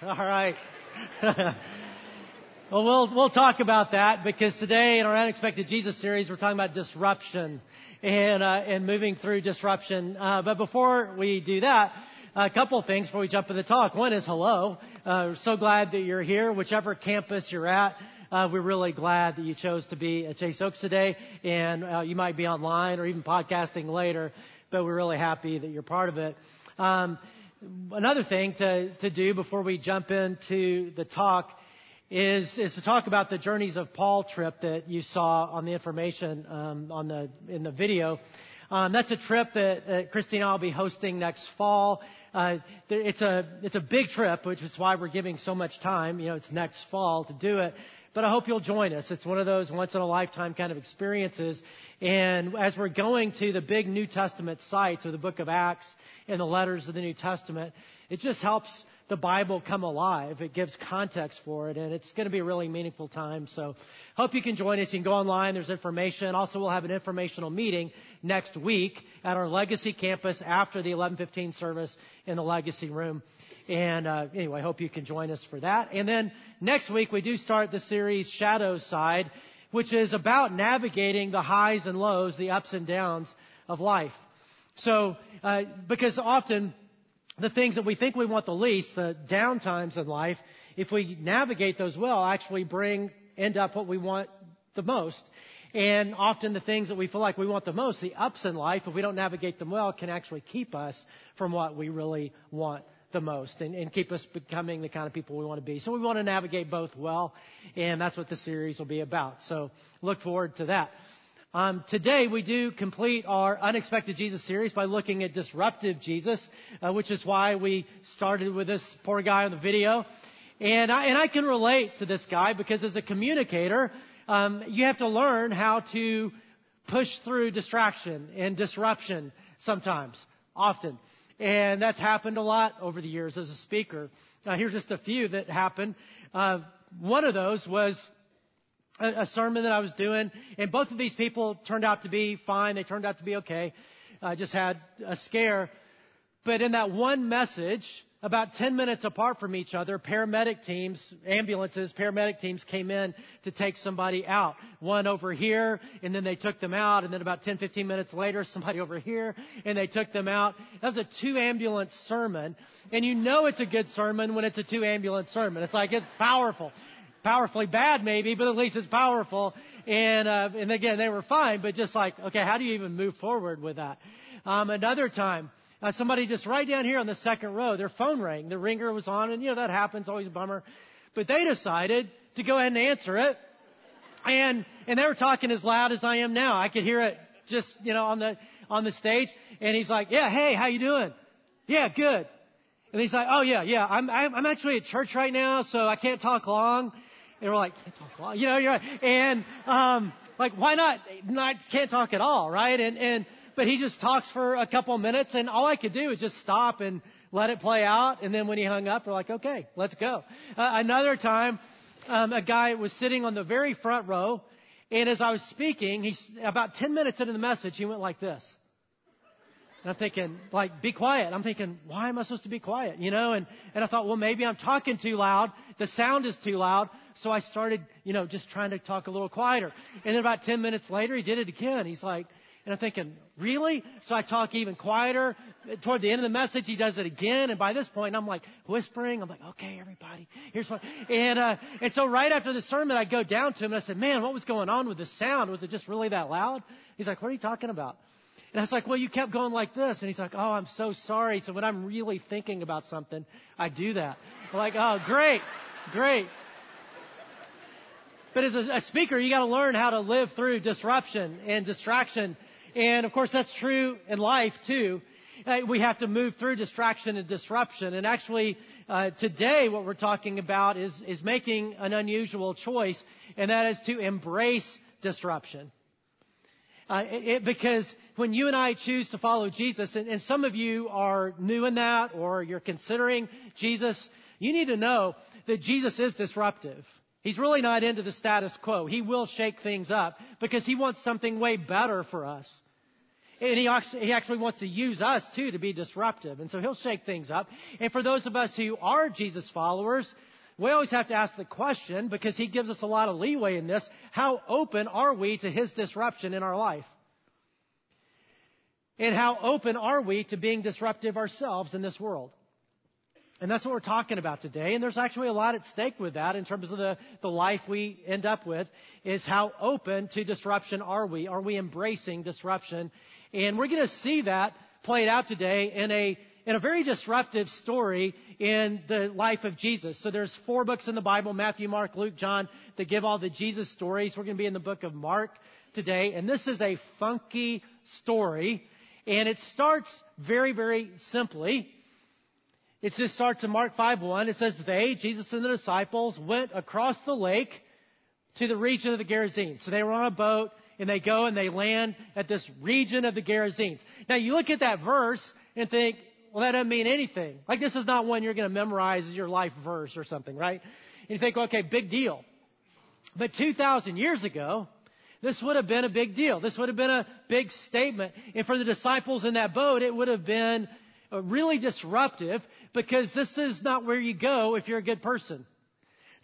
All right. well, we'll we'll talk about that because today in our unexpected Jesus series we're talking about disruption and uh, and moving through disruption. Uh, but before we do that, a couple things before we jump into the talk. One is hello. Uh, so glad that you're here, whichever campus you're at. Uh, we're really glad that you chose to be at Chase Oaks today, and uh, you might be online or even podcasting later, but we're really happy that you're part of it. Um, another thing to, to do before we jump into the talk is, is to talk about the Journeys of Paul trip that you saw on the information um, on the in the video. Um, that's a trip that, that Christy and I will be hosting next fall. Uh, it's a it's a big trip, which is why we're giving so much time. You know, it's next fall to do it. But I hope you'll join us. It's one of those once in a lifetime kind of experiences. And as we're going to the big New Testament sites of the book of Acts and the letters of the New Testament, it just helps the Bible come alive. It gives context for it, and it's going to be a really meaningful time. So, hope you can join us. You can go online. There's information. Also, we'll have an informational meeting next week at our Legacy campus after the 11:15 service in the Legacy room. And uh, anyway, hope you can join us for that. And then next week we do start the series Shadow Side, which is about navigating the highs and lows, the ups and downs of life. So, uh, because often the things that we think we want the least, the downtimes in life, if we navigate those well, actually bring end up what we want the most. And often the things that we feel like we want the most, the ups in life, if we don't navigate them well, can actually keep us from what we really want the most and, and keep us becoming the kind of people we want to be. So we want to navigate both well, and that's what the series will be about. So look forward to that. Um, today we do complete our unexpected Jesus series by looking at disruptive Jesus, uh, which is why we started with this poor guy on the video. And I, and I can relate to this guy because as a communicator, um, you have to learn how to push through distraction and disruption sometimes, often. And that's happened a lot over the years as a speaker. Uh, here's just a few that happened. Uh, one of those was a, sermon that I was doing, and both of these people turned out to be fine. They turned out to be okay. I just had a scare. But in that one message, about 10 minutes apart from each other, paramedic teams, ambulances, paramedic teams came in to take somebody out. One over here, and then they took them out, and then about 10, 15 minutes later, somebody over here, and they took them out. That was a two ambulance sermon, and you know it's a good sermon when it's a two ambulance sermon. It's like, it's powerful. Powerfully bad maybe, but at least it's powerful. And, uh, and again, they were fine, but just like, okay, how do you even move forward with that? Um, another time, uh, somebody just right down here on the second row, their phone rang. The ringer was on, and you know that happens, always a bummer. But they decided to go ahead and answer it, and and they were talking as loud as I am now. I could hear it just you know on the on the stage, and he's like, "Yeah, hey, how you doing? Yeah, good." And he's like, "Oh yeah, yeah, I'm I'm actually at church right now, so I can't talk long." And we're like, "Can't talk long," you know, you're right. and um, like, why not? Not can't talk at all, right? And and but he just talks for a couple minutes, and all I could do is just stop and let it play out. And then when he hung up, we're like, okay, let's go. Uh, another time, um, a guy was sitting on the very front row, and as I was speaking, he's about 10 minutes into the message, he went like this. And I'm thinking, like, be quiet. I'm thinking, why am I supposed to be quiet? You know, and, and I thought, well, maybe I'm talking too loud. The sound is too loud. So I started, you know, just trying to talk a little quieter. And then about 10 minutes later, he did it again. He's like, and I'm thinking, really? So I talk even quieter. Toward the end of the message, he does it again. And by this point, I'm like whispering. I'm like, okay, everybody, here's what. And, uh, and so right after the sermon, I go down to him and I said, man, what was going on with the sound? Was it just really that loud? He's like, what are you talking about? And I was like, well, you kept going like this. And he's like, oh, I'm so sorry. So when I'm really thinking about something, I do that. I'm like, oh, great, great. But as a, speaker, you got to learn how to live through disruption and distraction and of course, that's true in life too. Uh, we have to move through distraction and disruption. And actually, uh, today what we're talking about is, is making an unusual choice, and that is to embrace disruption. Uh, it, because when you and I choose to follow Jesus, and, and some of you are new in that, or you're considering Jesus, you need to know that Jesus is disruptive. He's really not into the status quo. He will shake things up because he wants something way better for us. And he actually, he actually wants to use us too to be disruptive. And so he'll shake things up. And for those of us who are Jesus followers, we always have to ask the question because he gives us a lot of leeway in this. How open are we to his disruption in our life? And how open are we to being disruptive ourselves in this world? And that's what we're talking about today. And there's actually a lot at stake with that in terms of the, the life we end up with is how open to disruption are we? Are we embracing disruption? And we're going to see that played out today in a, in a very disruptive story in the life of Jesus. So there's four books in the Bible, Matthew, Mark, Luke, John, that give all the Jesus stories. We're going to be in the book of Mark today. And this is a funky story. And it starts very, very simply. It just starts in Mark 5.1. It says, they, Jesus and the disciples, went across the lake to the region of the Gerasenes. So they were on a boat and they go and they land at this region of the Gerasenes. Now you look at that verse and think, well, that doesn't mean anything. Like this is not one you're going to memorize as your life verse or something, right? And you think, okay, big deal. But 2,000 years ago, this would have been a big deal. This would have been a big statement. And for the disciples in that boat, it would have been really disruptive because this is not where you go if you're a good person.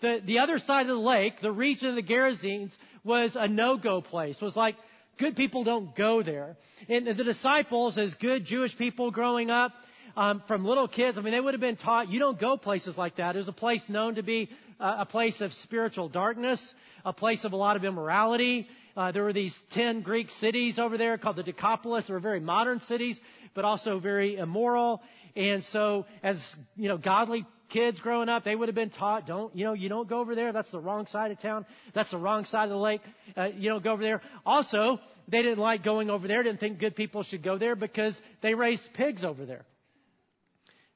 The, the other side of the lake, the region of the Gerasenes, was a no-go place. It was like, good people don't go there. And the disciples, as good Jewish people growing up, um, from little kids, I mean, they would have been taught, you don't go places like that. It was a place known to be uh, a place of spiritual darkness, a place of a lot of immorality. Uh, there were these ten Greek cities over there called the Decapolis. They were very modern cities, but also very immoral. And so, as you know, godly kids growing up, they would have been taught, don't, you know, you don't go over there. That's the wrong side of town. That's the wrong side of the lake. Uh, you don't go over there. Also, they didn't like going over there. Didn't think good people should go there because they raised pigs over there.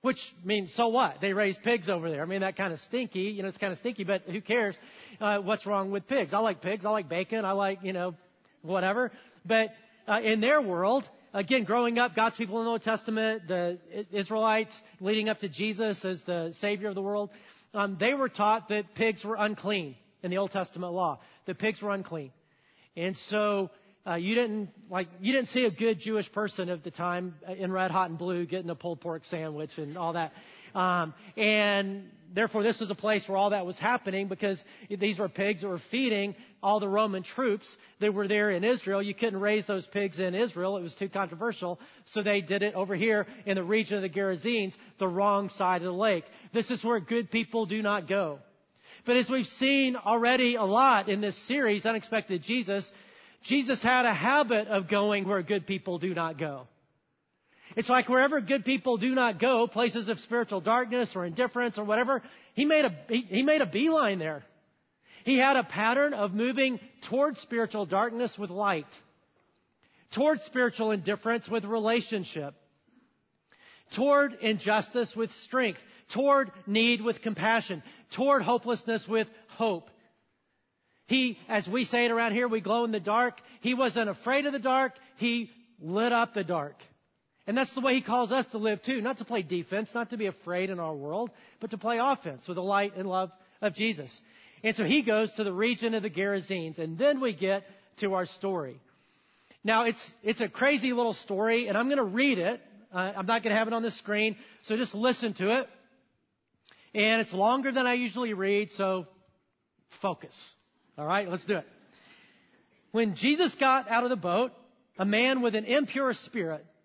Which means, so what? They raise pigs over there. I mean, that kind of stinky. You know, it's kind of stinky, but who cares? Uh, what's wrong with pigs? I like pigs. I like bacon. I like, you know, whatever. But uh, in their world, again, growing up, God's people in the Old Testament, the Israelites leading up to Jesus as the Savior of the world, um, they were taught that pigs were unclean in the Old Testament law. That pigs were unclean. And so uh, you didn't like you didn't see a good Jewish person of the time in red, hot, and blue getting a pulled pork sandwich and all that. Um, and therefore, this was a place where all that was happening because these were pigs that were feeding all the Roman troops that were there in Israel. You couldn't raise those pigs in Israel; it was too controversial. So they did it over here in the region of the Gerasenes, the wrong side of the lake. This is where good people do not go. But as we've seen already a lot in this series, Unexpected Jesus, Jesus had a habit of going where good people do not go. It's like wherever good people do not go, places of spiritual darkness or indifference or whatever, he made a, he, he made a beeline there. He had a pattern of moving towards spiritual darkness with light, towards spiritual indifference with relationship, toward injustice with strength, toward need with compassion, toward hopelessness with hope. He, as we say it around here, we glow in the dark. He wasn't afraid of the dark. He lit up the dark. And that's the way he calls us to live too. Not to play defense, not to be afraid in our world, but to play offense with the light and love of Jesus. And so he goes to the region of the Gerasenes, and then we get to our story. Now it's, it's a crazy little story, and I'm going to read it. Uh, I'm not going to have it on the screen, so just listen to it. And it's longer than I usually read, so focus. All right, let's do it. When Jesus got out of the boat, a man with an impure spirit,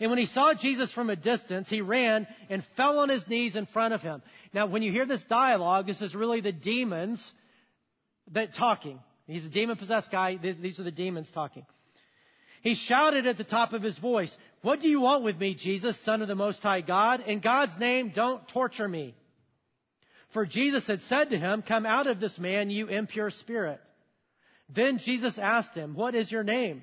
And when he saw Jesus from a distance, he ran and fell on his knees in front of him. Now, when you hear this dialogue, this is really the demons that talking. He's a demon possessed guy. These are the demons talking. He shouted at the top of his voice, What do you want with me, Jesus, Son of the Most High God? In God's name, don't torture me. For Jesus had said to him, Come out of this man, you impure spirit. Then Jesus asked him, What is your name?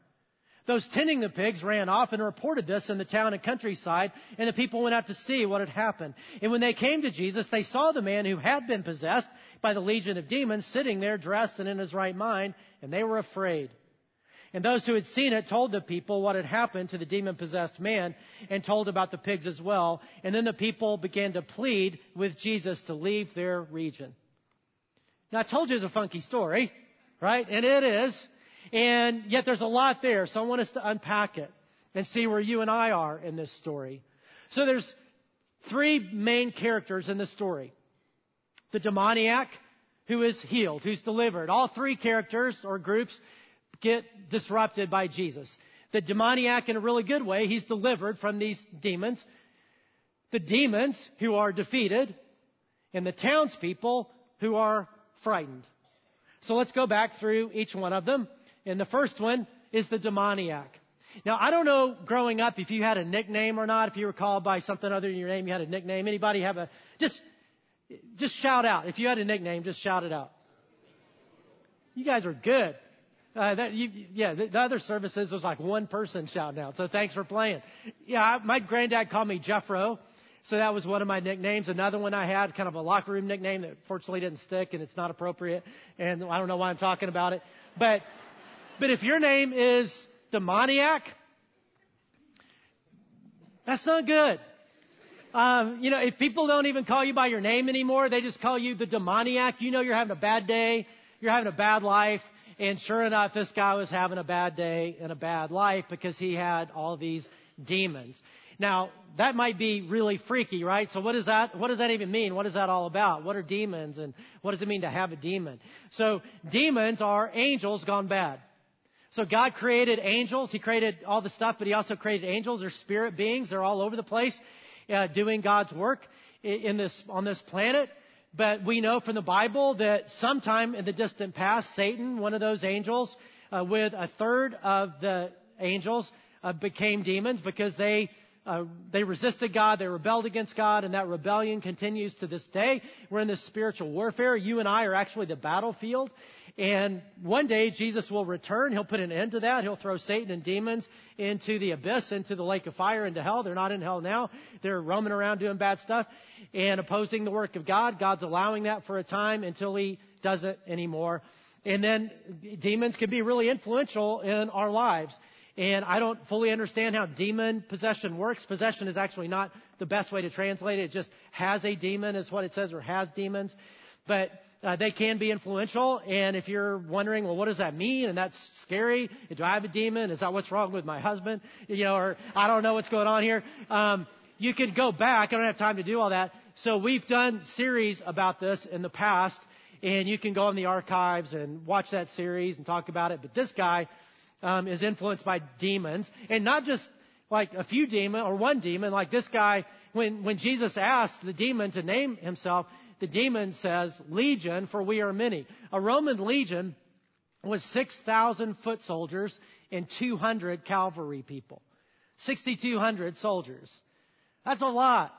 Those tending the pigs ran off and reported this in the town and countryside, and the people went out to see what had happened. And when they came to Jesus, they saw the man who had been possessed by the legion of demons sitting there dressed and in his right mind, and they were afraid. And those who had seen it told the people what had happened to the demon possessed man and told about the pigs as well. And then the people began to plead with Jesus to leave their region. Now I told you it's a funky story, right? And it is. And yet there's a lot there, so I want us to unpack it and see where you and I are in this story. So there's three main characters in the story. The demoniac who is healed, who's delivered. All three characters or groups get disrupted by Jesus. The demoniac in a really good way, he's delivered from these demons. The demons who are defeated and the townspeople who are frightened. So let's go back through each one of them. And the first one is the demoniac. Now, I don't know growing up if you had a nickname or not, if you were called by something other than your name, you had a nickname. Anybody have a, just, just shout out. If you had a nickname, just shout it out. You guys are good. Uh, that, you, yeah, the, the, other services was like one person shouting out. So thanks for playing. Yeah, I, my granddad called me Jeffro. So that was one of my nicknames. Another one I had, kind of a locker room nickname that fortunately didn't stick and it's not appropriate. And I don't know why I'm talking about it. But but if your name is demoniac, that's not good. Um, you know, if people don't even call you by your name anymore, they just call you the demoniac, you know you're having a bad day, you're having a bad life, and sure enough, this guy was having a bad day and a bad life because he had all these demons. Now, that might be really freaky, right? So what does that, what does that even mean? What is that all about? What are demons and what does it mean to have a demon? So demons are angels gone bad. So God created angels. He created all the stuff, but He also created angels. They're spirit beings. They're all over the place uh, doing God's work in this, on this planet. But we know from the Bible that sometime in the distant past, Satan, one of those angels, uh, with a third of the angels, uh, became demons because they uh, they resisted God, they rebelled against God, and that rebellion continues to this day. We're in this spiritual warfare. You and I are actually the battlefield. And one day Jesus will return. He'll put an end to that. He'll throw Satan and demons into the abyss, into the lake of fire, into hell. They're not in hell now. They're roaming around doing bad stuff and opposing the work of God. God's allowing that for a time until he doesn't anymore. And then demons can be really influential in our lives. And I don't fully understand how demon possession works. Possession is actually not the best way to translate it. It just has a demon is what it says, or has demons. But uh, they can be influential. And if you're wondering, well, what does that mean? And that's scary. Do I have a demon? Is that what's wrong with my husband? You know, or I don't know what's going on here. Um, you can go back. I don't have time to do all that. So we've done series about this in the past, and you can go in the archives and watch that series and talk about it. But this guy um, is influenced by demons, and not just like a few demon or one demon. Like this guy, when when Jesus asked the demon to name himself, the demon says legion, for we are many. A Roman legion was six thousand foot soldiers and two hundred cavalry people, sixty two hundred soldiers. That's a lot.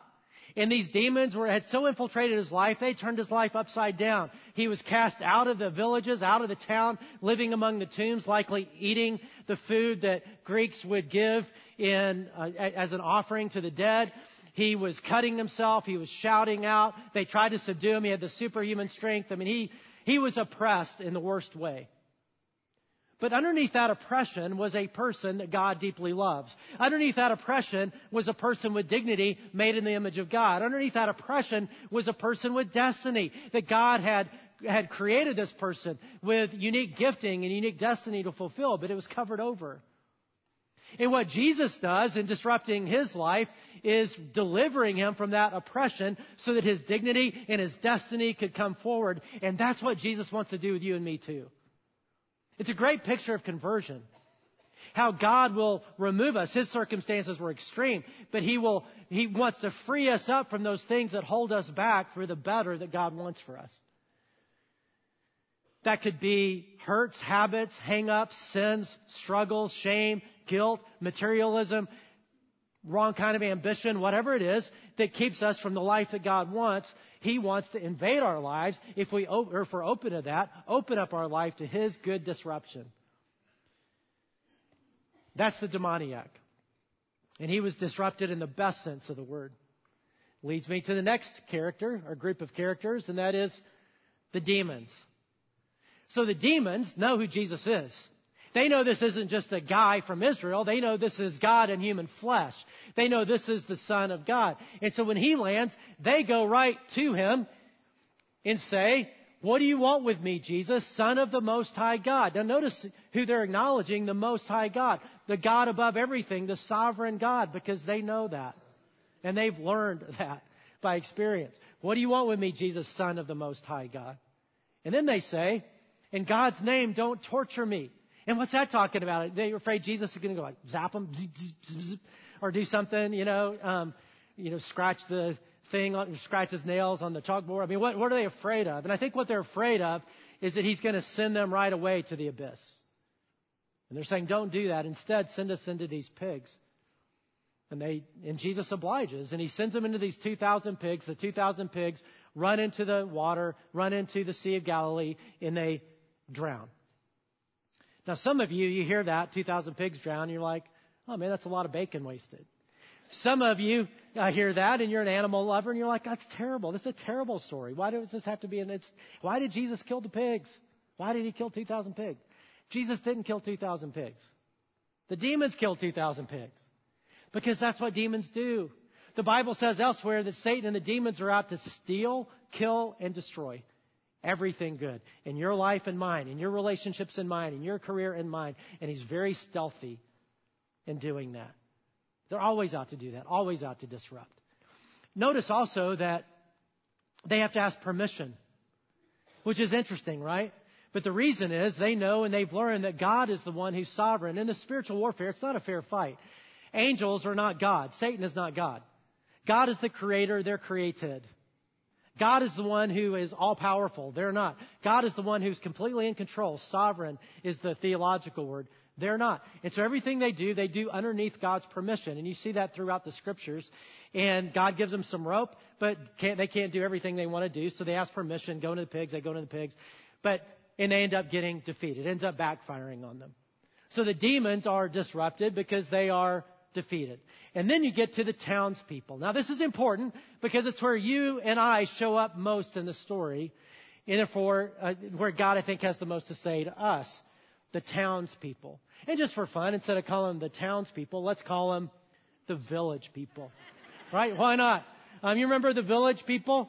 And these demons were, had so infiltrated his life, they turned his life upside down. He was cast out of the villages, out of the town, living among the tombs, likely eating the food that Greeks would give in, uh, as an offering to the dead. He was cutting himself. He was shouting out. They tried to subdue him. He had the superhuman strength. I mean, he, he was oppressed in the worst way. But underneath that oppression was a person that God deeply loves. Underneath that oppression was a person with dignity made in the image of God. Underneath that oppression was a person with destiny that God had had created this person with unique gifting and unique destiny to fulfill, but it was covered over. And what Jesus does in disrupting his life is delivering him from that oppression so that his dignity and his destiny could come forward. And that's what Jesus wants to do with you and me too. It's a great picture of conversion. how God will remove us. His circumstances were extreme, but He will, He wants to free us up from those things that hold us back for the better that God wants for us. That could be hurts, habits, hang-ups, sins, struggles, shame, guilt, materialism, wrong kind of ambition, whatever it is that keeps us from the life that God wants. He wants to invade our lives if we, or if we're open to that, open up our life to His good disruption. That's the demoniac. And he was disrupted in the best sense of the word. Leads me to the next character, or group of characters, and that is the demons. So the demons know who Jesus is. They know this isn't just a guy from Israel. They know this is God in human flesh. They know this is the Son of God. And so when he lands, they go right to him and say, what do you want with me, Jesus, Son of the Most High God? Now notice who they're acknowledging, the Most High God, the God above everything, the sovereign God, because they know that. And they've learned that by experience. What do you want with me, Jesus, Son of the Most High God? And then they say, in God's name, don't torture me. And what's that talking about? They're afraid Jesus is going to go like zap them, zip, zip, zip, or do something, you know, um, you know, scratch the thing, on, scratch his nails on the chalkboard. I mean, what, what are they afraid of? And I think what they're afraid of is that he's going to send them right away to the abyss. And they're saying, don't do that. Instead, send us into these pigs. And they, and Jesus obliges, and he sends them into these 2,000 pigs. The 2,000 pigs run into the water, run into the Sea of Galilee, and they drown. Now, some of you, you hear that, 2,000 pigs drown, you're like, oh man, that's a lot of bacon wasted. Some of you uh, hear that and you're an animal lover and you're like, that's terrible. This is a terrible story. Why does this have to be in it's, why did Jesus kill the pigs? Why did he kill 2,000 pigs? Jesus didn't kill 2,000 pigs. The demons killed 2,000 pigs. Because that's what demons do. The Bible says elsewhere that Satan and the demons are out to steal, kill, and destroy everything good in your life and mine, in your relationships and mine, in your career and mine. And he's very stealthy in doing that. They're always out to do that, always out to disrupt. Notice also that they have to ask permission, which is interesting, right? But the reason is they know and they've learned that God is the one who's sovereign. In the spiritual warfare, it's not a fair fight. Angels are not God. Satan is not God. God is the creator. They're created. God is the one who is all powerful. They're not. God is the one who's completely in control. Sovereign is the theological word. They're not. And so everything they do, they do underneath God's permission. And you see that throughout the scriptures. And God gives them some rope, but can't, they can't do everything they want to do. So they ask permission, go into the pigs, they go into the pigs. But, and they end up getting defeated. It ends up backfiring on them. So the demons are disrupted because they are defeated. And then you get to the townspeople. Now this is important because it's where you and I show up most in the story. And therefore, uh, where God, I think, has the most to say to us the townspeople. And just for fun, instead of calling them the townspeople, let's call them the village people. Right? Why not? Um, you remember the village people?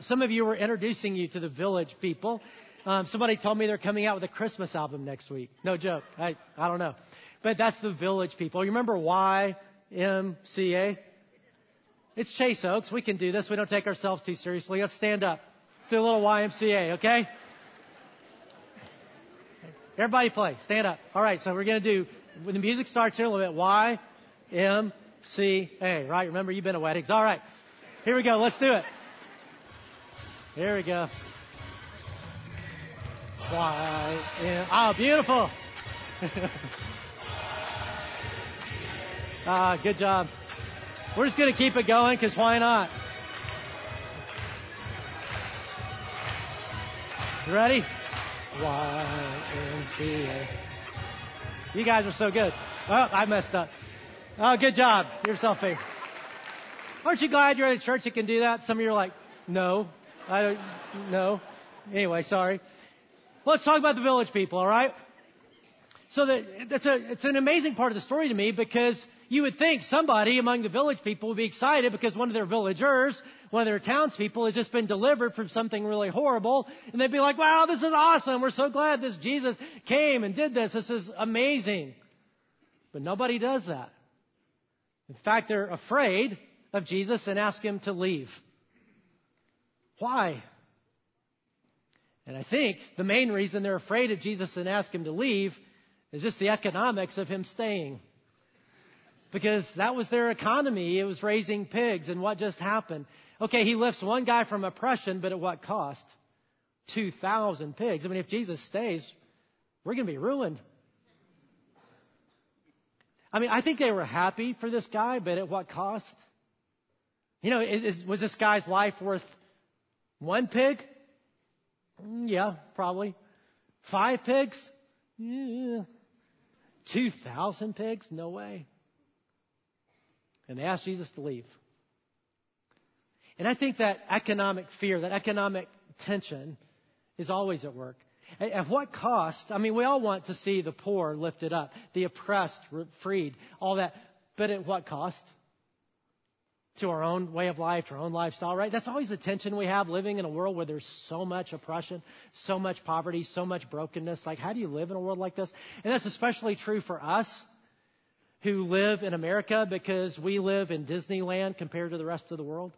Some of you were introducing you to the village people. Um, somebody told me they're coming out with a Christmas album next week. No joke. I, I don't know. But that's the village people. You remember YMCA? It's Chase Oaks. We can do this. We don't take ourselves too seriously. Let's stand up. Do a little YMCA, okay? Everybody play. Stand up. All right, so we're going to do, when the music starts here a little bit, Y, M, C, A, right? Remember, you've been to weddings. All right. Here we go. Let's do it. Here we go. Y, M. Oh, beautiful. ah, good job. We're just going to keep it going because why not? You ready? YMCA. You guys are so good. Oh, I messed up. Oh, good job. Yourself a. Aren't you glad you're at a church that can do that? Some of you are like, no, I don't, no. Anyway, sorry. Let's talk about the village people, all right? So that, that's a, it's an amazing part of the story to me because you would think somebody among the village people would be excited because one of their villagers one of their townspeople has just been delivered from something really horrible, and they'd be like, wow, this is awesome. We're so glad this Jesus came and did this. This is amazing. But nobody does that. In fact, they're afraid of Jesus and ask him to leave. Why? And I think the main reason they're afraid of Jesus and ask him to leave is just the economics of him staying. Because that was their economy. It was raising pigs. And what just happened? Okay, he lifts one guy from oppression, but at what cost? 2,000 pigs. I mean, if Jesus stays, we're going to be ruined. I mean, I think they were happy for this guy, but at what cost? You know, is, is, was this guy's life worth one pig? Mm, yeah, probably. Five pigs? Yeah. Two thousand pigs? No way. And they asked Jesus to leave. And I think that economic fear, that economic tension is always at work. At what cost? I mean, we all want to see the poor lifted up, the oppressed freed, all that. But at what cost? To our own way of life, to our own lifestyle, right? That's always the tension we have living in a world where there's so much oppression, so much poverty, so much brokenness. Like, how do you live in a world like this? And that's especially true for us who live in America because we live in Disneyland compared to the rest of the world.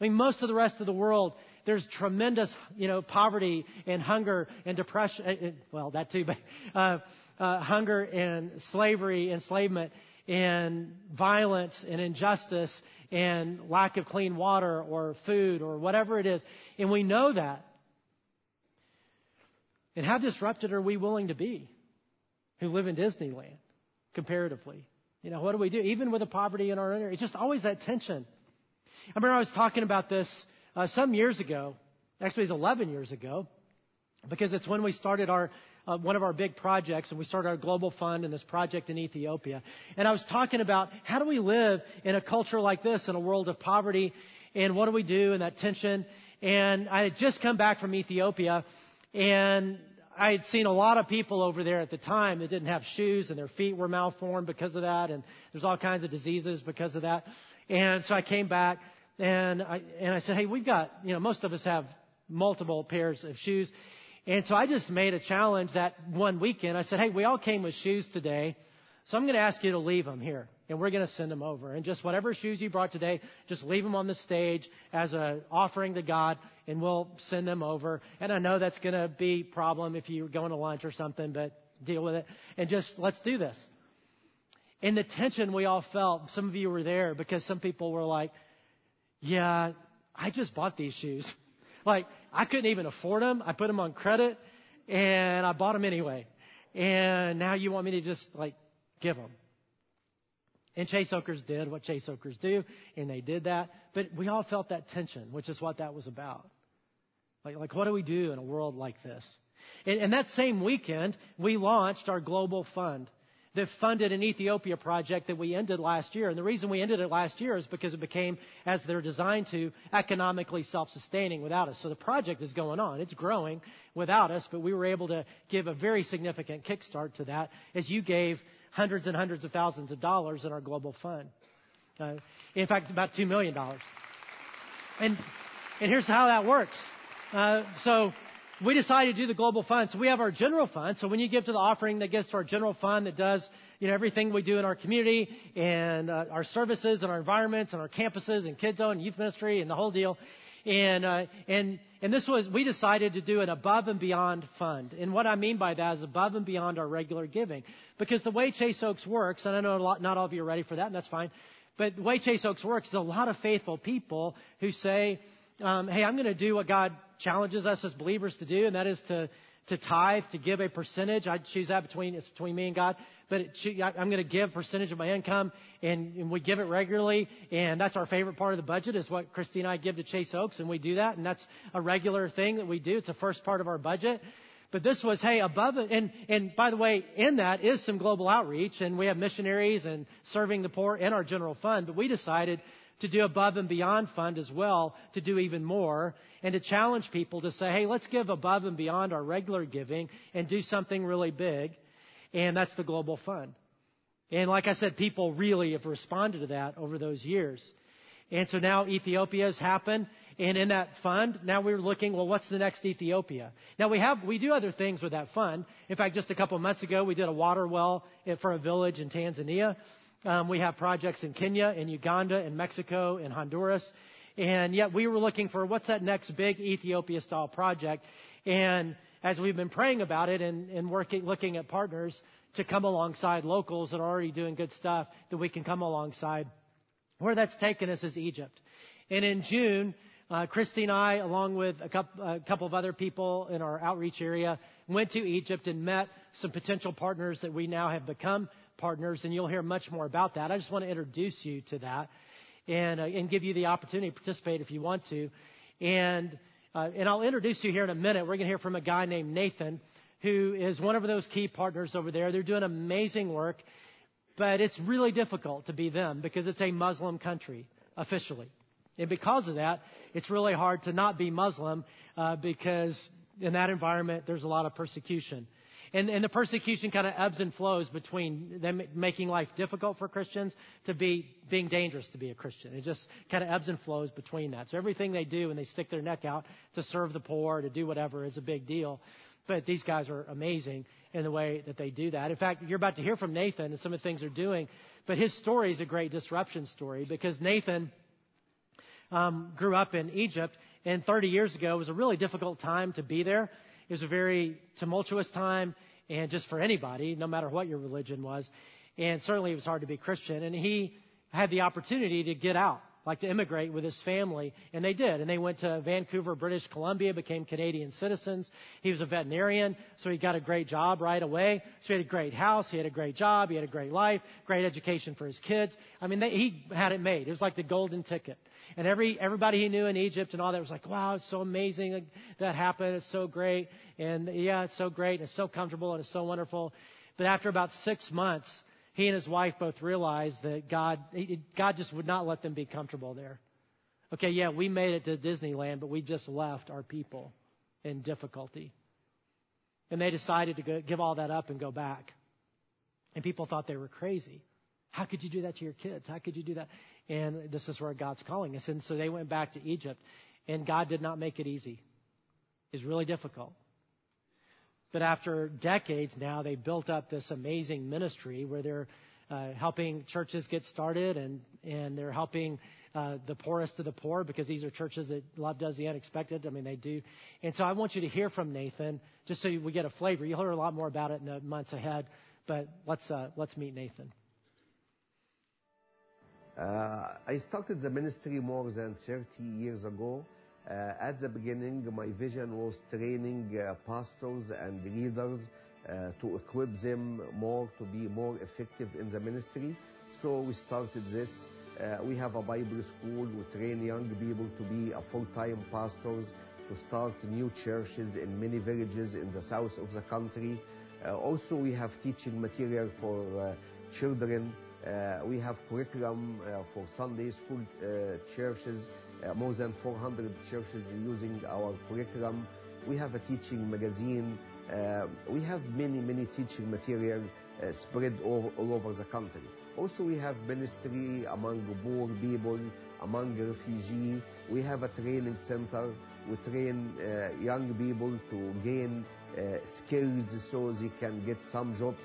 I mean, most of the rest of the world there's tremendous, you know, poverty and hunger and depression. Eh, eh, well, that too, but uh, uh, hunger and slavery, enslavement, and violence and injustice and lack of clean water or food or whatever it is. And we know that. And how disrupted are we willing to be who live in Disneyland comparatively? You know, what do we do? Even with the poverty in our area, it's just always that tension. I remember I was talking about this uh, some years ago, actually it's 11 years ago, because it's when we started our uh, one of our big projects, and we started our global fund and this project in Ethiopia. And I was talking about how do we live in a culture like this, in a world of poverty, and what do we do in that tension. And I had just come back from Ethiopia, and I had seen a lot of people over there at the time that didn't have shoes, and their feet were malformed because of that, and there's all kinds of diseases because of that. And so I came back, and I, and I said, hey, we've got, you know, most of us have multiple pairs of shoes. And so I just made a challenge that one weekend. I said, hey, we all came with shoes today. So I'm going to ask you to leave them here and we're going to send them over. And just whatever shoes you brought today, just leave them on the stage as an offering to God and we'll send them over. And I know that's going to be a problem if you're going to lunch or something, but deal with it. And just let's do this. And the tension we all felt, some of you were there because some people were like, yeah, I just bought these shoes. Like, I couldn't even afford them. I put them on credit and I bought them anyway. And now you want me to just like give them. And Chase Oakers did what Chase Oakers do, and they did that. But we all felt that tension, which is what that was about. Like, like what do we do in a world like this? And, and that same weekend, we launched our global fund that funded an Ethiopia project that we ended last year. And the reason we ended it last year is because it became, as they're designed to, economically self-sustaining without us. So the project is going on. It's growing without us, but we were able to give a very significant kickstart to that as you gave hundreds and hundreds of thousands of dollars in our global fund. Uh, in fact, about $2 million. And, and here's how that works. Uh, so we decided to do the global fund. So we have our general fund. So when you give to the offering that gives to our general fund that does, you know, everything we do in our community and uh, our services and our environments and our campuses and kids and youth ministry and the whole deal. And, uh, and, and this was, we decided to do an above and beyond fund. And what I mean by that is above and beyond our regular giving. Because the way Chase Oaks works, and I know a lot, not all of you are ready for that, and that's fine. But the way Chase Oaks works is a lot of faithful people who say, um, hey, I'm going to do what God challenges us as believers to do, and that is to to tithe, to give a percentage. I choose that between it's between me and God, but it, I'm going to give percentage of my income, and, and we give it regularly, and that's our favorite part of the budget is what Christy and I give to Chase Oaks, and we do that, and that's a regular thing that we do. It's the first part of our budget. But this was, hey, above it, and, and by the way, in that is some global outreach, and we have missionaries and serving the poor in our general fund, but we decided to do above and beyond fund as well, to do even more, and to challenge people to say, hey, let's give above and beyond our regular giving and do something really big. And that's the global fund. And like I said, people really have responded to that over those years. And so now Ethiopia has happened. And in that fund, now we're looking, well, what's the next Ethiopia? Now we have, we do other things with that fund. In fact, just a couple of months ago, we did a water well for a village in Tanzania. Um, we have projects in Kenya, in Uganda, in Mexico, in Honduras. And yet we were looking for what's that next big Ethiopia style project. And as we've been praying about it and, and working, looking at partners to come alongside locals that are already doing good stuff that we can come alongside. Where that's taken us is Egypt. And in June, uh, Christy and I, along with a couple, a couple of other people in our outreach area, went to Egypt and met some potential partners that we now have become partners, and you'll hear much more about that. I just want to introduce you to that and, uh, and give you the opportunity to participate if you want to. And, uh, and I'll introduce you here in a minute. We're going to hear from a guy named Nathan, who is one of those key partners over there. They're doing amazing work, but it's really difficult to be them because it's a Muslim country officially. And because of that, it's really hard to not be Muslim uh, because in that environment there's a lot of persecution. And, and the persecution kind of ebbs and flows between them making life difficult for Christians to be being dangerous to be a Christian. It just kind of ebbs and flows between that. So everything they do when they stick their neck out to serve the poor, to do whatever, is a big deal. But these guys are amazing in the way that they do that. In fact, you're about to hear from Nathan and some of the things they're doing. But his story is a great disruption story because Nathan um, grew up in Egypt, and 30 years ago it was a really difficult time to be there. It was a very tumultuous time, and just for anybody, no matter what your religion was. And certainly it was hard to be Christian. And he had the opportunity to get out, like to immigrate with his family. And they did. And they went to Vancouver, British Columbia, became Canadian citizens. He was a veterinarian, so he got a great job right away. So he had a great house, he had a great job, he had a great life, great education for his kids. I mean, they, he had it made. It was like the golden ticket. And every, everybody he knew in Egypt and all that was like, wow, it's so amazing that happened. It's so great. And yeah, it's so great. And it's so comfortable and it's so wonderful. But after about six months, he and his wife both realized that God, God just would not let them be comfortable there. Okay, yeah, we made it to Disneyland, but we just left our people in difficulty. And they decided to go, give all that up and go back. And people thought they were crazy. How could you do that to your kids? How could you do that? And this is where God's calling us. And so they went back to Egypt, and God did not make it easy. It's really difficult. But after decades now, they built up this amazing ministry where they're uh, helping churches get started and, and they're helping uh, the poorest of the poor because these are churches that love does the unexpected. I mean, they do. And so I want you to hear from Nathan just so we get a flavor. You'll hear a lot more about it in the months ahead, but let's, uh, let's meet Nathan. Uh, I started the ministry more than 30 years ago. Uh, at the beginning, my vision was training uh, pastors and leaders uh, to equip them more to be more effective in the ministry. So we started this. Uh, we have a Bible school. We train young people to be a full-time pastors, to start new churches in many villages in the south of the country. Uh, also, we have teaching material for children uh, we have curriculum uh, for Sunday school uh, churches, more than 400 churches using our curriculum. We have a teaching magazine. we have many, many teaching material spread all, all over the country. Also, we have ministry among poor people, among refugees. We have a training center. We train uh, young people to gain uh, skills so they can get some jobs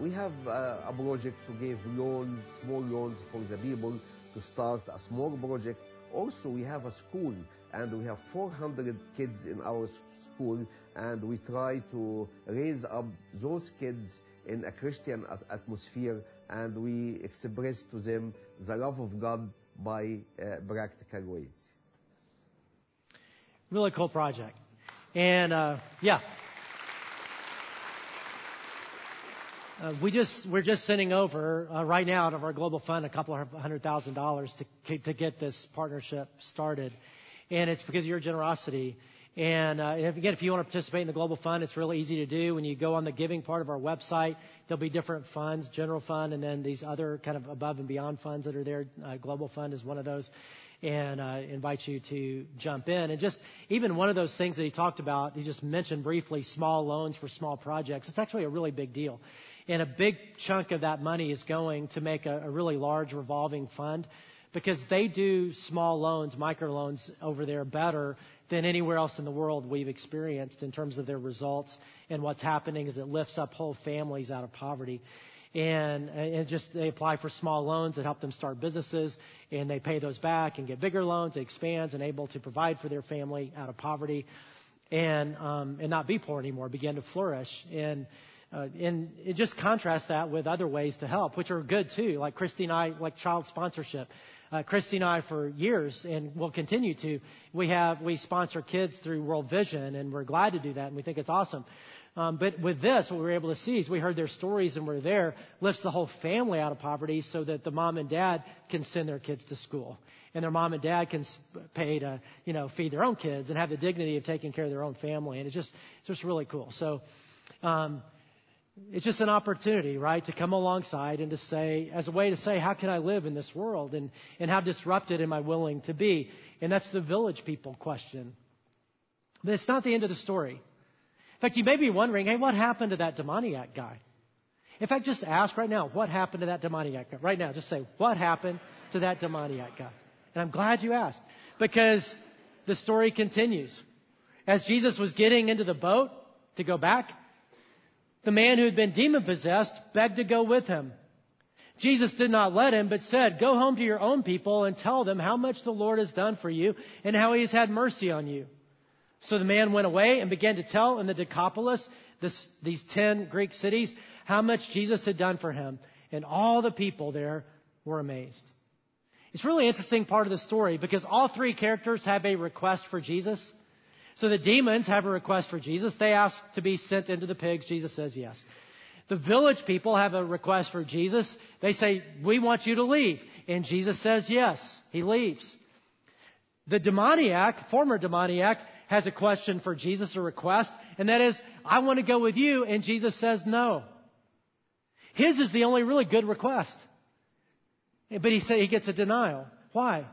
we have uh, a project to give loans, small loans for the people to start a small project. Also, we have a school and we have 400 kids in our school and we try to raise up those kids in a Christian atmosphere and we express to them the love of God by uh, practical ways. Really cool project. And uh, yeah. Uh, we just we're just sending over uh, right now out of our global fund a couple of hundred thousand dollars to to get this partnership started, and it's because of your generosity. And uh, if, again, if you want to participate in the global fund, it's really easy to do. When you go on the giving part of our website, there'll be different funds, general fund, and then these other kind of above and beyond funds that are there. Uh, global fund is one of those, and uh, invite you to jump in. And just even one of those things that he talked about, he just mentioned briefly, small loans for small projects. It's actually a really big deal. And a big chunk of that money is going to make a, a really large revolving fund because they do small loans, microloans over there better than anywhere else in the world we've experienced in terms of their results. And what's happening is it lifts up whole families out of poverty. And, and just they apply for small loans that help them start businesses, and they pay those back and get bigger loans. They expand and able to provide for their family out of poverty. and um, and not be poor anymore, begin to flourish. And uh, and it just contrasts that with other ways to help, which are good too, like Christy and I, like child sponsorship. Uh, Christy and I, for years, and will continue to, we have we sponsor kids through World Vision, and we're glad to do that, and we think it's awesome. Um, but with this, what we were able to see is we heard their stories and we're there, lifts the whole family out of poverty so that the mom and dad can send their kids to school. And their mom and dad can pay to, you know, feed their own kids and have the dignity of taking care of their own family. And it's just, it's just really cool. So, um, it's just an opportunity, right, to come alongside and to say, as a way to say, how can I live in this world and, and how disrupted am I willing to be? And that's the village people question. But it's not the end of the story. In fact, you may be wondering, hey, what happened to that demoniac guy? In fact, just ask right now, what happened to that demoniac guy? Right now, just say, what happened to that demoniac guy? And I'm glad you asked because the story continues. As Jesus was getting into the boat to go back, the man who had been demon possessed begged to go with him. Jesus did not let him, but said, Go home to your own people and tell them how much the Lord has done for you and how he has had mercy on you. So the man went away and began to tell in the Decapolis, this, these ten Greek cities, how much Jesus had done for him. And all the people there were amazed. It's really interesting part of the story because all three characters have a request for Jesus. So the demons have a request for Jesus. They ask to be sent into the pigs. Jesus says yes. The village people have a request for Jesus. They say, we want you to leave. And Jesus says yes. He leaves. The demoniac, former demoniac, has a question for Jesus, a request, and that is, I want to go with you, and Jesus says no. His is the only really good request. But he say he gets a denial. Why?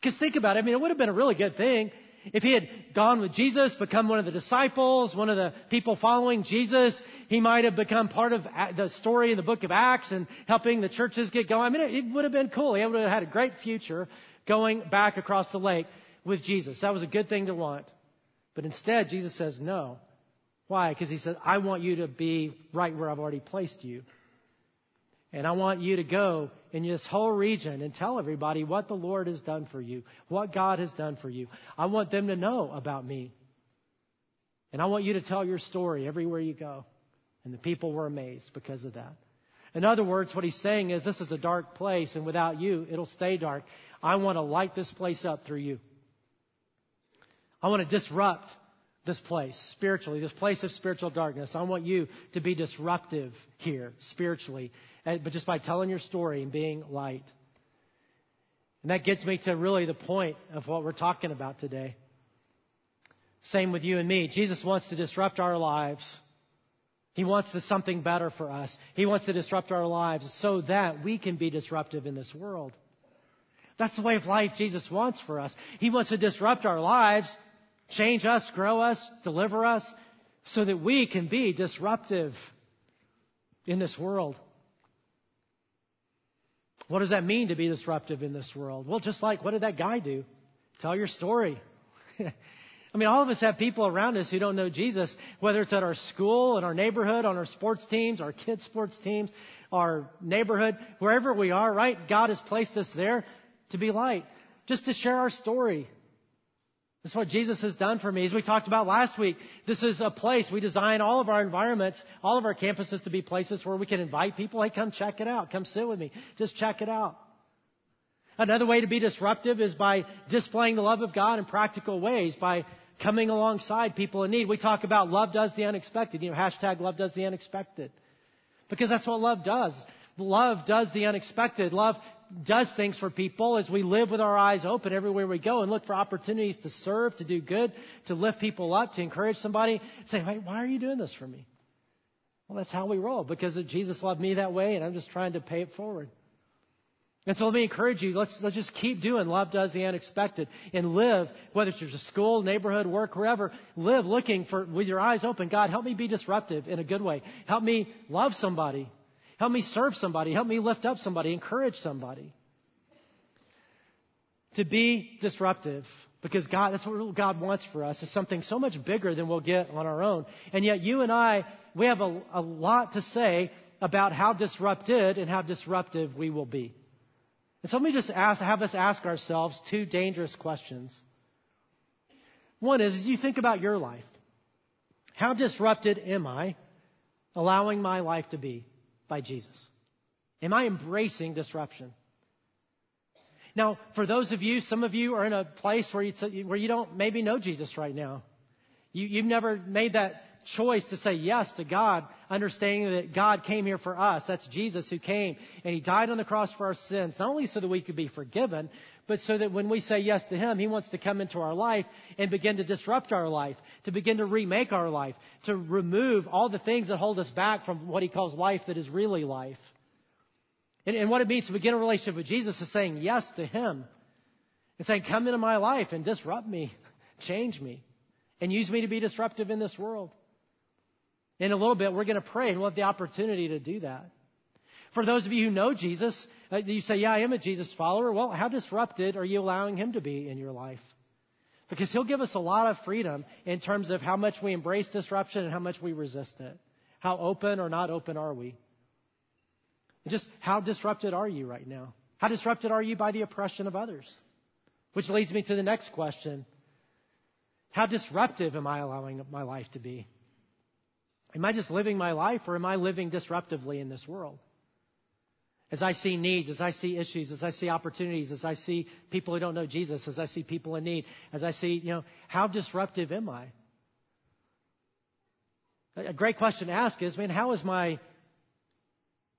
Because think about it. I mean, it would have been a really good thing if he had gone with Jesus, become one of the disciples, one of the people following Jesus, he might have become part of the story in the book of Acts and helping the churches get going. I mean, it would have been cool. He would have had a great future going back across the lake with Jesus. That was a good thing to want. But instead, Jesus says no. Why? Because he says, I want you to be right where I've already placed you. And I want you to go in this whole region and tell everybody what the Lord has done for you, what God has done for you. I want them to know about me. And I want you to tell your story everywhere you go. And the people were amazed because of that. In other words, what he's saying is this is a dark place, and without you, it'll stay dark. I want to light this place up through you. I want to disrupt this place spiritually, this place of spiritual darkness. I want you to be disruptive here spiritually but just by telling your story and being light. And that gets me to really the point of what we're talking about today. Same with you and me. Jesus wants to disrupt our lives. He wants to something better for us. He wants to disrupt our lives so that we can be disruptive in this world. That's the way of life Jesus wants for us. He wants to disrupt our lives, change us, grow us, deliver us, so that we can be disruptive in this world. What does that mean to be disruptive in this world? Well, just like what did that guy do? Tell your story. I mean, all of us have people around us who don't know Jesus, whether it's at our school, in our neighborhood, on our sports teams, our kids' sports teams, our neighborhood, wherever we are, right? God has placed us there to be light, just to share our story, this is what Jesus has done for me. As we talked about last week, this is a place we design all of our environments, all of our campuses to be places where we can invite people. Hey, come check it out. Come sit with me. Just check it out. Another way to be disruptive is by displaying the love of God in practical ways, by coming alongside people in need. We talk about love does the unexpected. You know, hashtag love does the unexpected. Because that's what love does. Love does the unexpected. Love does things for people as we live with our eyes open everywhere we go and look for opportunities to serve, to do good, to lift people up, to encourage somebody. Say, wait, why are you doing this for me? Well, that's how we roll because Jesus loved me that way and I'm just trying to pay it forward. And so let me encourage you, let's, let's just keep doing love does the unexpected and live, whether it's your school, neighborhood, work, wherever, live looking for, with your eyes open, God, help me be disruptive in a good way. Help me love somebody Help me serve somebody. Help me lift up somebody, encourage somebody. To be disruptive. Because God, that's what God wants for us, is something so much bigger than we'll get on our own. And yet you and I, we have a, a lot to say about how disrupted and how disruptive we will be. And so let me just ask, have us ask ourselves two dangerous questions. One is, as you think about your life, how disrupted am I allowing my life to be by Jesus? Am I embracing disruption? Now, for those of you, some of you are in a place where you, where you don't maybe know Jesus right now. You, you've never made that choice to say yes to God, understanding that God came here for us. That's Jesus who came and He died on the cross for our sins, not only so that we could be forgiven, but so that when we say yes to Him, He wants to come into our life and begin to disrupt our life, to begin to remake our life, to remove all the things that hold us back from what He calls life that is really life. And, and what it means to begin a relationship with Jesus is saying yes to Him and saying, Come into my life and disrupt me, change me, and use me to be disruptive in this world. In a little bit, we're going to pray and we'll have the opportunity to do that. For those of you who know Jesus, uh, you say, Yeah, I am a Jesus follower. Well, how disrupted are you allowing him to be in your life? Because he'll give us a lot of freedom in terms of how much we embrace disruption and how much we resist it. How open or not open are we? Just how disrupted are you right now? How disrupted are you by the oppression of others? Which leads me to the next question. How disruptive am I allowing my life to be? Am I just living my life or am I living disruptively in this world? As I see needs, as I see issues, as I see opportunities, as I see people who don't know Jesus, as I see people in need, as I see, you know, how disruptive am I? A great question to ask is, man, how is my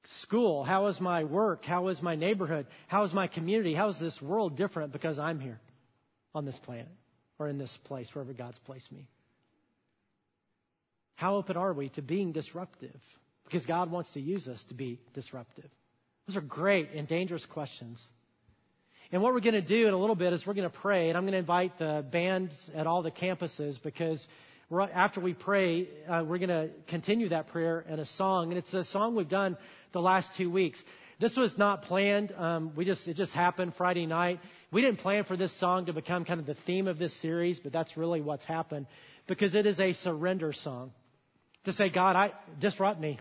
school? How is my work? How is my neighborhood? How is my community? How is this world different because I'm here on this planet or in this place, wherever God's placed me? How open are we to being disruptive? Because God wants to use us to be disruptive. Those are great and dangerous questions. And what we're going to do in a little bit is we're going to pray, and I'm going to invite the bands at all the campuses because after we pray, uh, we're going to continue that prayer in a song, and it's a song we've done the last two weeks. This was not planned. Um, we just it just happened Friday night. We didn't plan for this song to become kind of the theme of this series, but that's really what's happened because it is a surrender song to say, God, I disrupt me.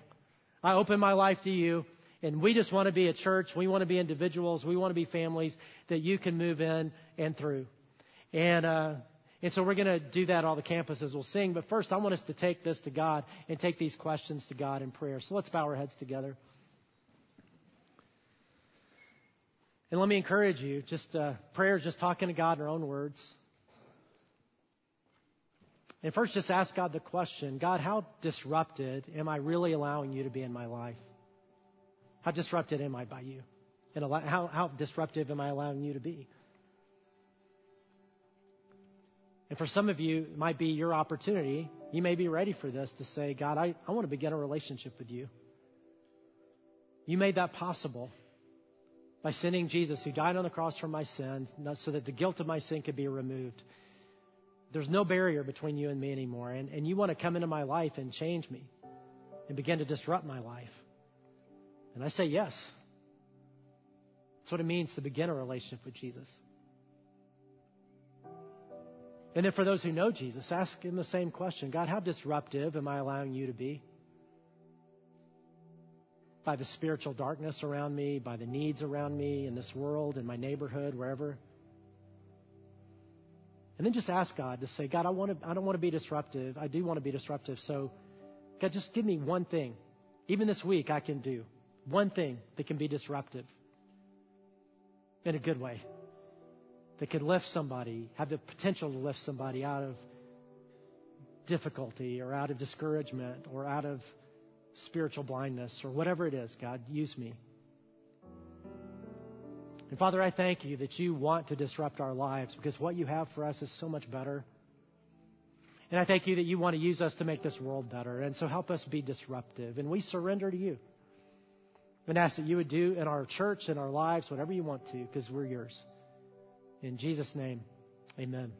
I open my life to you. And we just want to be a church. We want to be individuals. We want to be families that you can move in and through. And, uh, and so we're going to do that all the campuses will sing. But first, I want us to take this to God and take these questions to God in prayer. So let's bow our heads together. And let me encourage you, just uh, prayer is just talking to God in our own words. And first, just ask God the question God, how disrupted am I really allowing you to be in my life? How disrupted am I by you? And how, how disruptive am I allowing you to be? And for some of you, it might be your opportunity. You may be ready for this to say, God, I, I want to begin a relationship with you. You made that possible by sending Jesus, who died on the cross for my sins, so that the guilt of my sin could be removed. There's no barrier between you and me anymore. And, and you want to come into my life and change me and begin to disrupt my life. And I say yes. That's what it means to begin a relationship with Jesus. And then for those who know Jesus, ask him the same question God, how disruptive am I allowing you to be? By the spiritual darkness around me, by the needs around me in this world, in my neighborhood, wherever. And then just ask God to say, God, I, want to, I don't want to be disruptive. I do want to be disruptive. So, God, just give me one thing, even this week, I can do. One thing that can be disruptive in a good way, that could lift somebody, have the potential to lift somebody out of difficulty or out of discouragement or out of spiritual blindness or whatever it is. God, use me. And Father, I thank you that you want to disrupt our lives because what you have for us is so much better. And I thank you that you want to use us to make this world better. And so help us be disruptive. And we surrender to you and ask that you would do in our church, in our lives, whatever you want to, because we're yours. In Jesus' name, amen.